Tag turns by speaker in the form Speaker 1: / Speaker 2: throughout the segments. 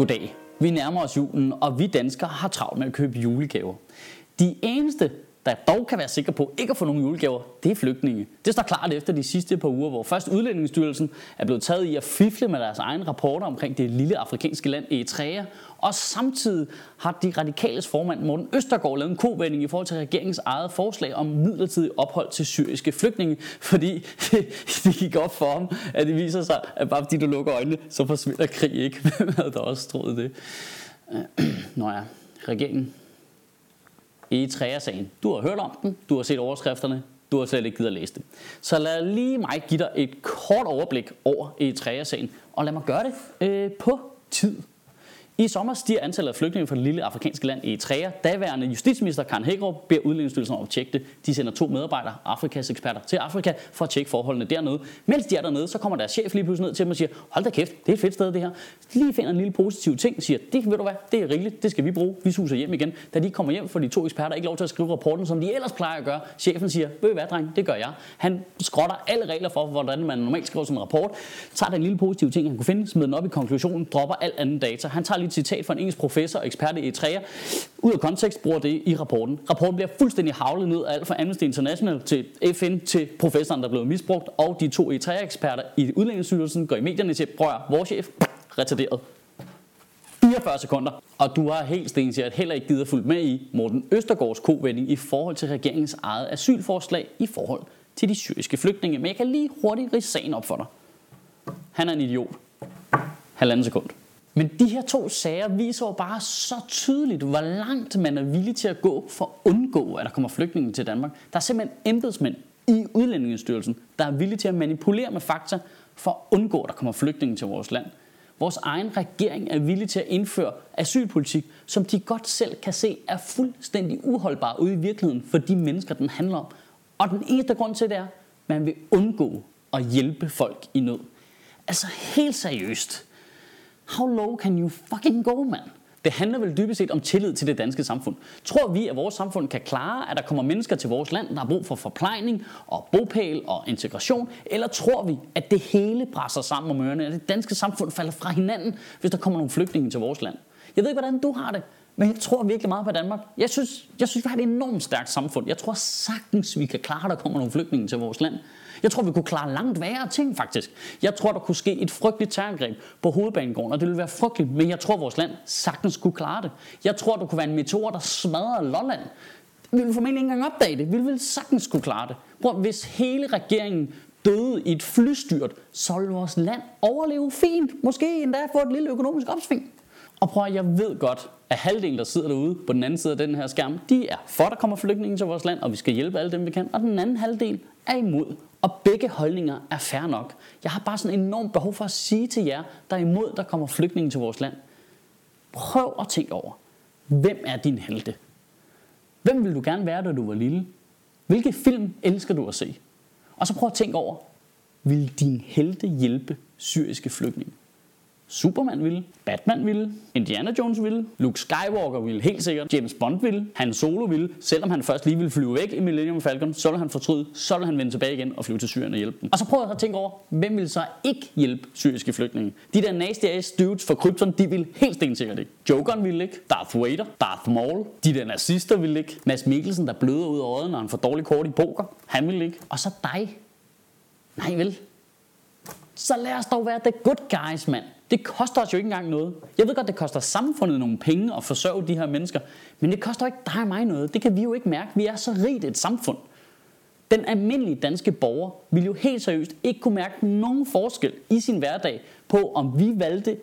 Speaker 1: Goddag. Vi nærmer os julen, og vi danskere har travlt med at købe julegaver. De eneste, der dog kan være sikre på ikke at få nogen julegaver, det er flygtninge. Det står klart efter de sidste par uger, hvor først Udlændingsstyrelsen er blevet taget i at fifle med deres egen rapporter omkring det lille afrikanske land Eritrea, og samtidig har de radikales formand Morten Østergaard lavet en kovending i forhold til regeringens eget forslag om midlertidig ophold til syriske flygtninge, fordi det gik op for ham, at det viser sig, at bare fordi du lukker øjnene, så forsvinder krig ikke. Hvem havde der også troet det? Nå ja, regeringen Eritrea-sagen. Du har hørt om den, du har set overskrifterne, du har slet ikke givet at læse det. Så lad lige mig give dig et kort overblik over Eritrea-sagen, og lad mig gøre det øh, på tid. I sommer stiger antallet af flygtninge fra det lille afrikanske land Eritrea. Daværende justitsminister Karen Hækkerup beder Udlændingsstyrelsen om at tjekke det. De sender to medarbejdere, Afrikas eksperter, til Afrika for at tjekke forholdene dernede. Mens de er dernede, så kommer deres chef lige pludselig ned til dem og siger, hold da kæft, det er et fedt sted det her. Lige finder en lille positiv ting, siger, det ved du hvad, det er rigeligt, det skal vi bruge, vi suser hjem igen. Da de kommer hjem, får de to eksperter ikke lov til at skrive rapporten, som de ellers plejer at gøre. Chefen siger, ved hvad dreng, det gør jeg. Han skrotter alle regler for, hvordan man normalt skriver sådan en rapport, tager den lille positive ting, han kunne finde, smider den op i konklusionen, dropper alt anden data. Han tager lige et citat fra en engelsk professor og ekspert i Eritrea, ud af kontekst bruger det i rapporten. Rapporten bliver fuldstændig havlet ned af alt fra Amnesty International til FN til professoren, der blev misbrugt, og de to Eritrea-eksperter i Udlændingsstyrelsen går i medierne til, prøv vores chef, retarderet. 44 sekunder. Og du har helt stensikkert heller ikke givet at fulgt med i Morten Østergaards kovending i forhold til regeringens eget asylforslag i forhold til de syriske flygtninge. Men jeg kan lige hurtigt rise sagen op for dig. Han er en idiot. Halvanden sekund. Men de her to sager viser jo bare så tydeligt, hvor langt man er villig til at gå for at undgå, at der kommer flygtninge til Danmark. Der er simpelthen embedsmænd i Udlændingestyrelsen, der er villige til at manipulere med fakta for at undgå, at der kommer flygtninge til vores land. Vores egen regering er villig til at indføre asylpolitik, som de godt selv kan se er fuldstændig uholdbar ude i virkeligheden for de mennesker, den handler om. Og den eneste grund til det er, at man vil undgå at hjælpe folk i nød. Altså helt seriøst. How low can you fucking go, man? Det handler vel dybest set om tillid til det danske samfund. Tror vi, at vores samfund kan klare, at der kommer mennesker til vores land, der har brug for forplejning og bopæl og integration? Eller tror vi, at det hele presser sammen om ørerne, at det danske samfund falder fra hinanden, hvis der kommer nogle flygtninge til vores land? Jeg ved ikke, hvordan du har det, men jeg tror virkelig meget på Danmark. Jeg synes, jeg synes vi har et enormt stærkt samfund. Jeg tror sagtens, vi kan klare, at der kommer nogle flygtninge til vores land. Jeg tror, vi kunne klare langt værre ting, faktisk. Jeg tror, der kunne ske et frygteligt terrorangreb på hovedbanegården, og det ville være frygteligt, men jeg tror, vores land sagtens kunne klare det. Jeg tror, der kunne være en meteor, der smadrer Lolland. Vi ville formentlig ikke engang opdage det. Vi ville sagtens kunne klare det. Prøv, hvis hele regeringen døde i et flystyrt, så ville vores land overleve fint. Måske endda få et lille økonomisk opsving. Og prøv jeg ved godt, at halvdelen, der sidder derude på den anden side af den her skærm, de er for, at der kommer flygtninge til vores land, og vi skal hjælpe alle dem, vi kan. Og den anden halvdel er imod. Og begge holdninger er fair nok. Jeg har bare sådan en enormt behov for at sige til jer, der er imod, der kommer flygtninge til vores land. Prøv at tænke over, hvem er din helte? Hvem vil du gerne være, da du var lille? Hvilke film elsker du at se? Og så prøv at tænke over, vil din helte hjælpe syriske flygtninge? Superman ville, Batman ville, Indiana Jones ville, Luke Skywalker ville helt sikkert, James Bond ville, Han Solo ville, selvom han først lige ville flyve væk i Millennium Falcon, så ville han fortryde, så ville han vende tilbage igen og flyve til Syrien og hjælpe dem. Og så prøv at tænke over, hvem vil så ikke hjælpe syriske flygtninge? De der nasty ass dudes fra Krypton, de vil helt stensikkert ikke. Jokeren ville ikke, Darth Vader, Darth Maul, de der nazister ville ikke, Mads Mikkelsen, der bløder ud af øjet, når han får dårlig kort i poker, han ville ikke. Og så dig. Nej vel, så lad os dog være the good guys, mand. Det koster os jo ikke engang noget. Jeg ved godt, det koster samfundet nogle penge at forsørge de her mennesker, men det koster ikke dig og mig noget. Det kan vi jo ikke mærke. Vi er så rigt et samfund. Den almindelige danske borger vil jo helt seriøst ikke kunne mærke nogen forskel i sin hverdag på, om vi valgte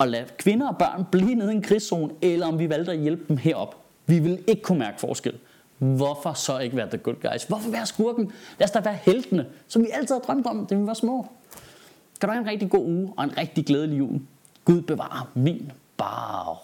Speaker 1: at lade kvinder og børn blive nede i en krigszone, eller om vi valgte at hjælpe dem herop. Vi vil ikke kunne mærke forskel. Hvorfor så ikke være the good guys? Hvorfor være skurken? Lad os da være heltene, som vi altid har drømt om, da vi var små. Kan du have en rigtig god uge og en rigtig glædelig jul. Gud bevarer min bare.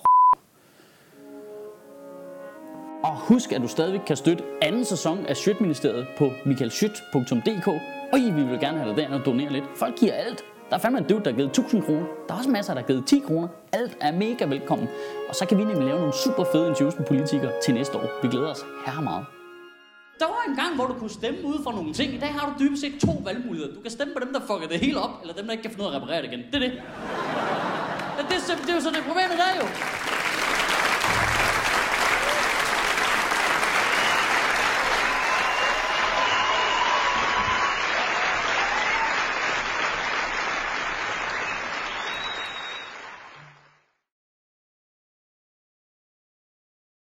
Speaker 1: Og husk, at du stadigvæk kan støtte anden sæson af Sjøtministeriet på michaelschyt.dk. Og I vil gerne have dig derinde og donere lidt. Folk giver alt. Der er fandme en dude, der har givet 1000 kroner. Der er også masser, der har givet 10 kroner. Alt er mega velkommen. Og så kan vi nemlig lave nogle super fede interviews med politikere til næste år. Vi glæder os her meget. Der var en gang, hvor du kunne stemme ud for nogle ting. I dag har du dybest set to valgmuligheder. Du kan stemme på dem, der fucker det hele op, eller dem, der ikke kan finde ud af at reparere det igen. Det er det. det, det er jo sådan, det i dag, jo.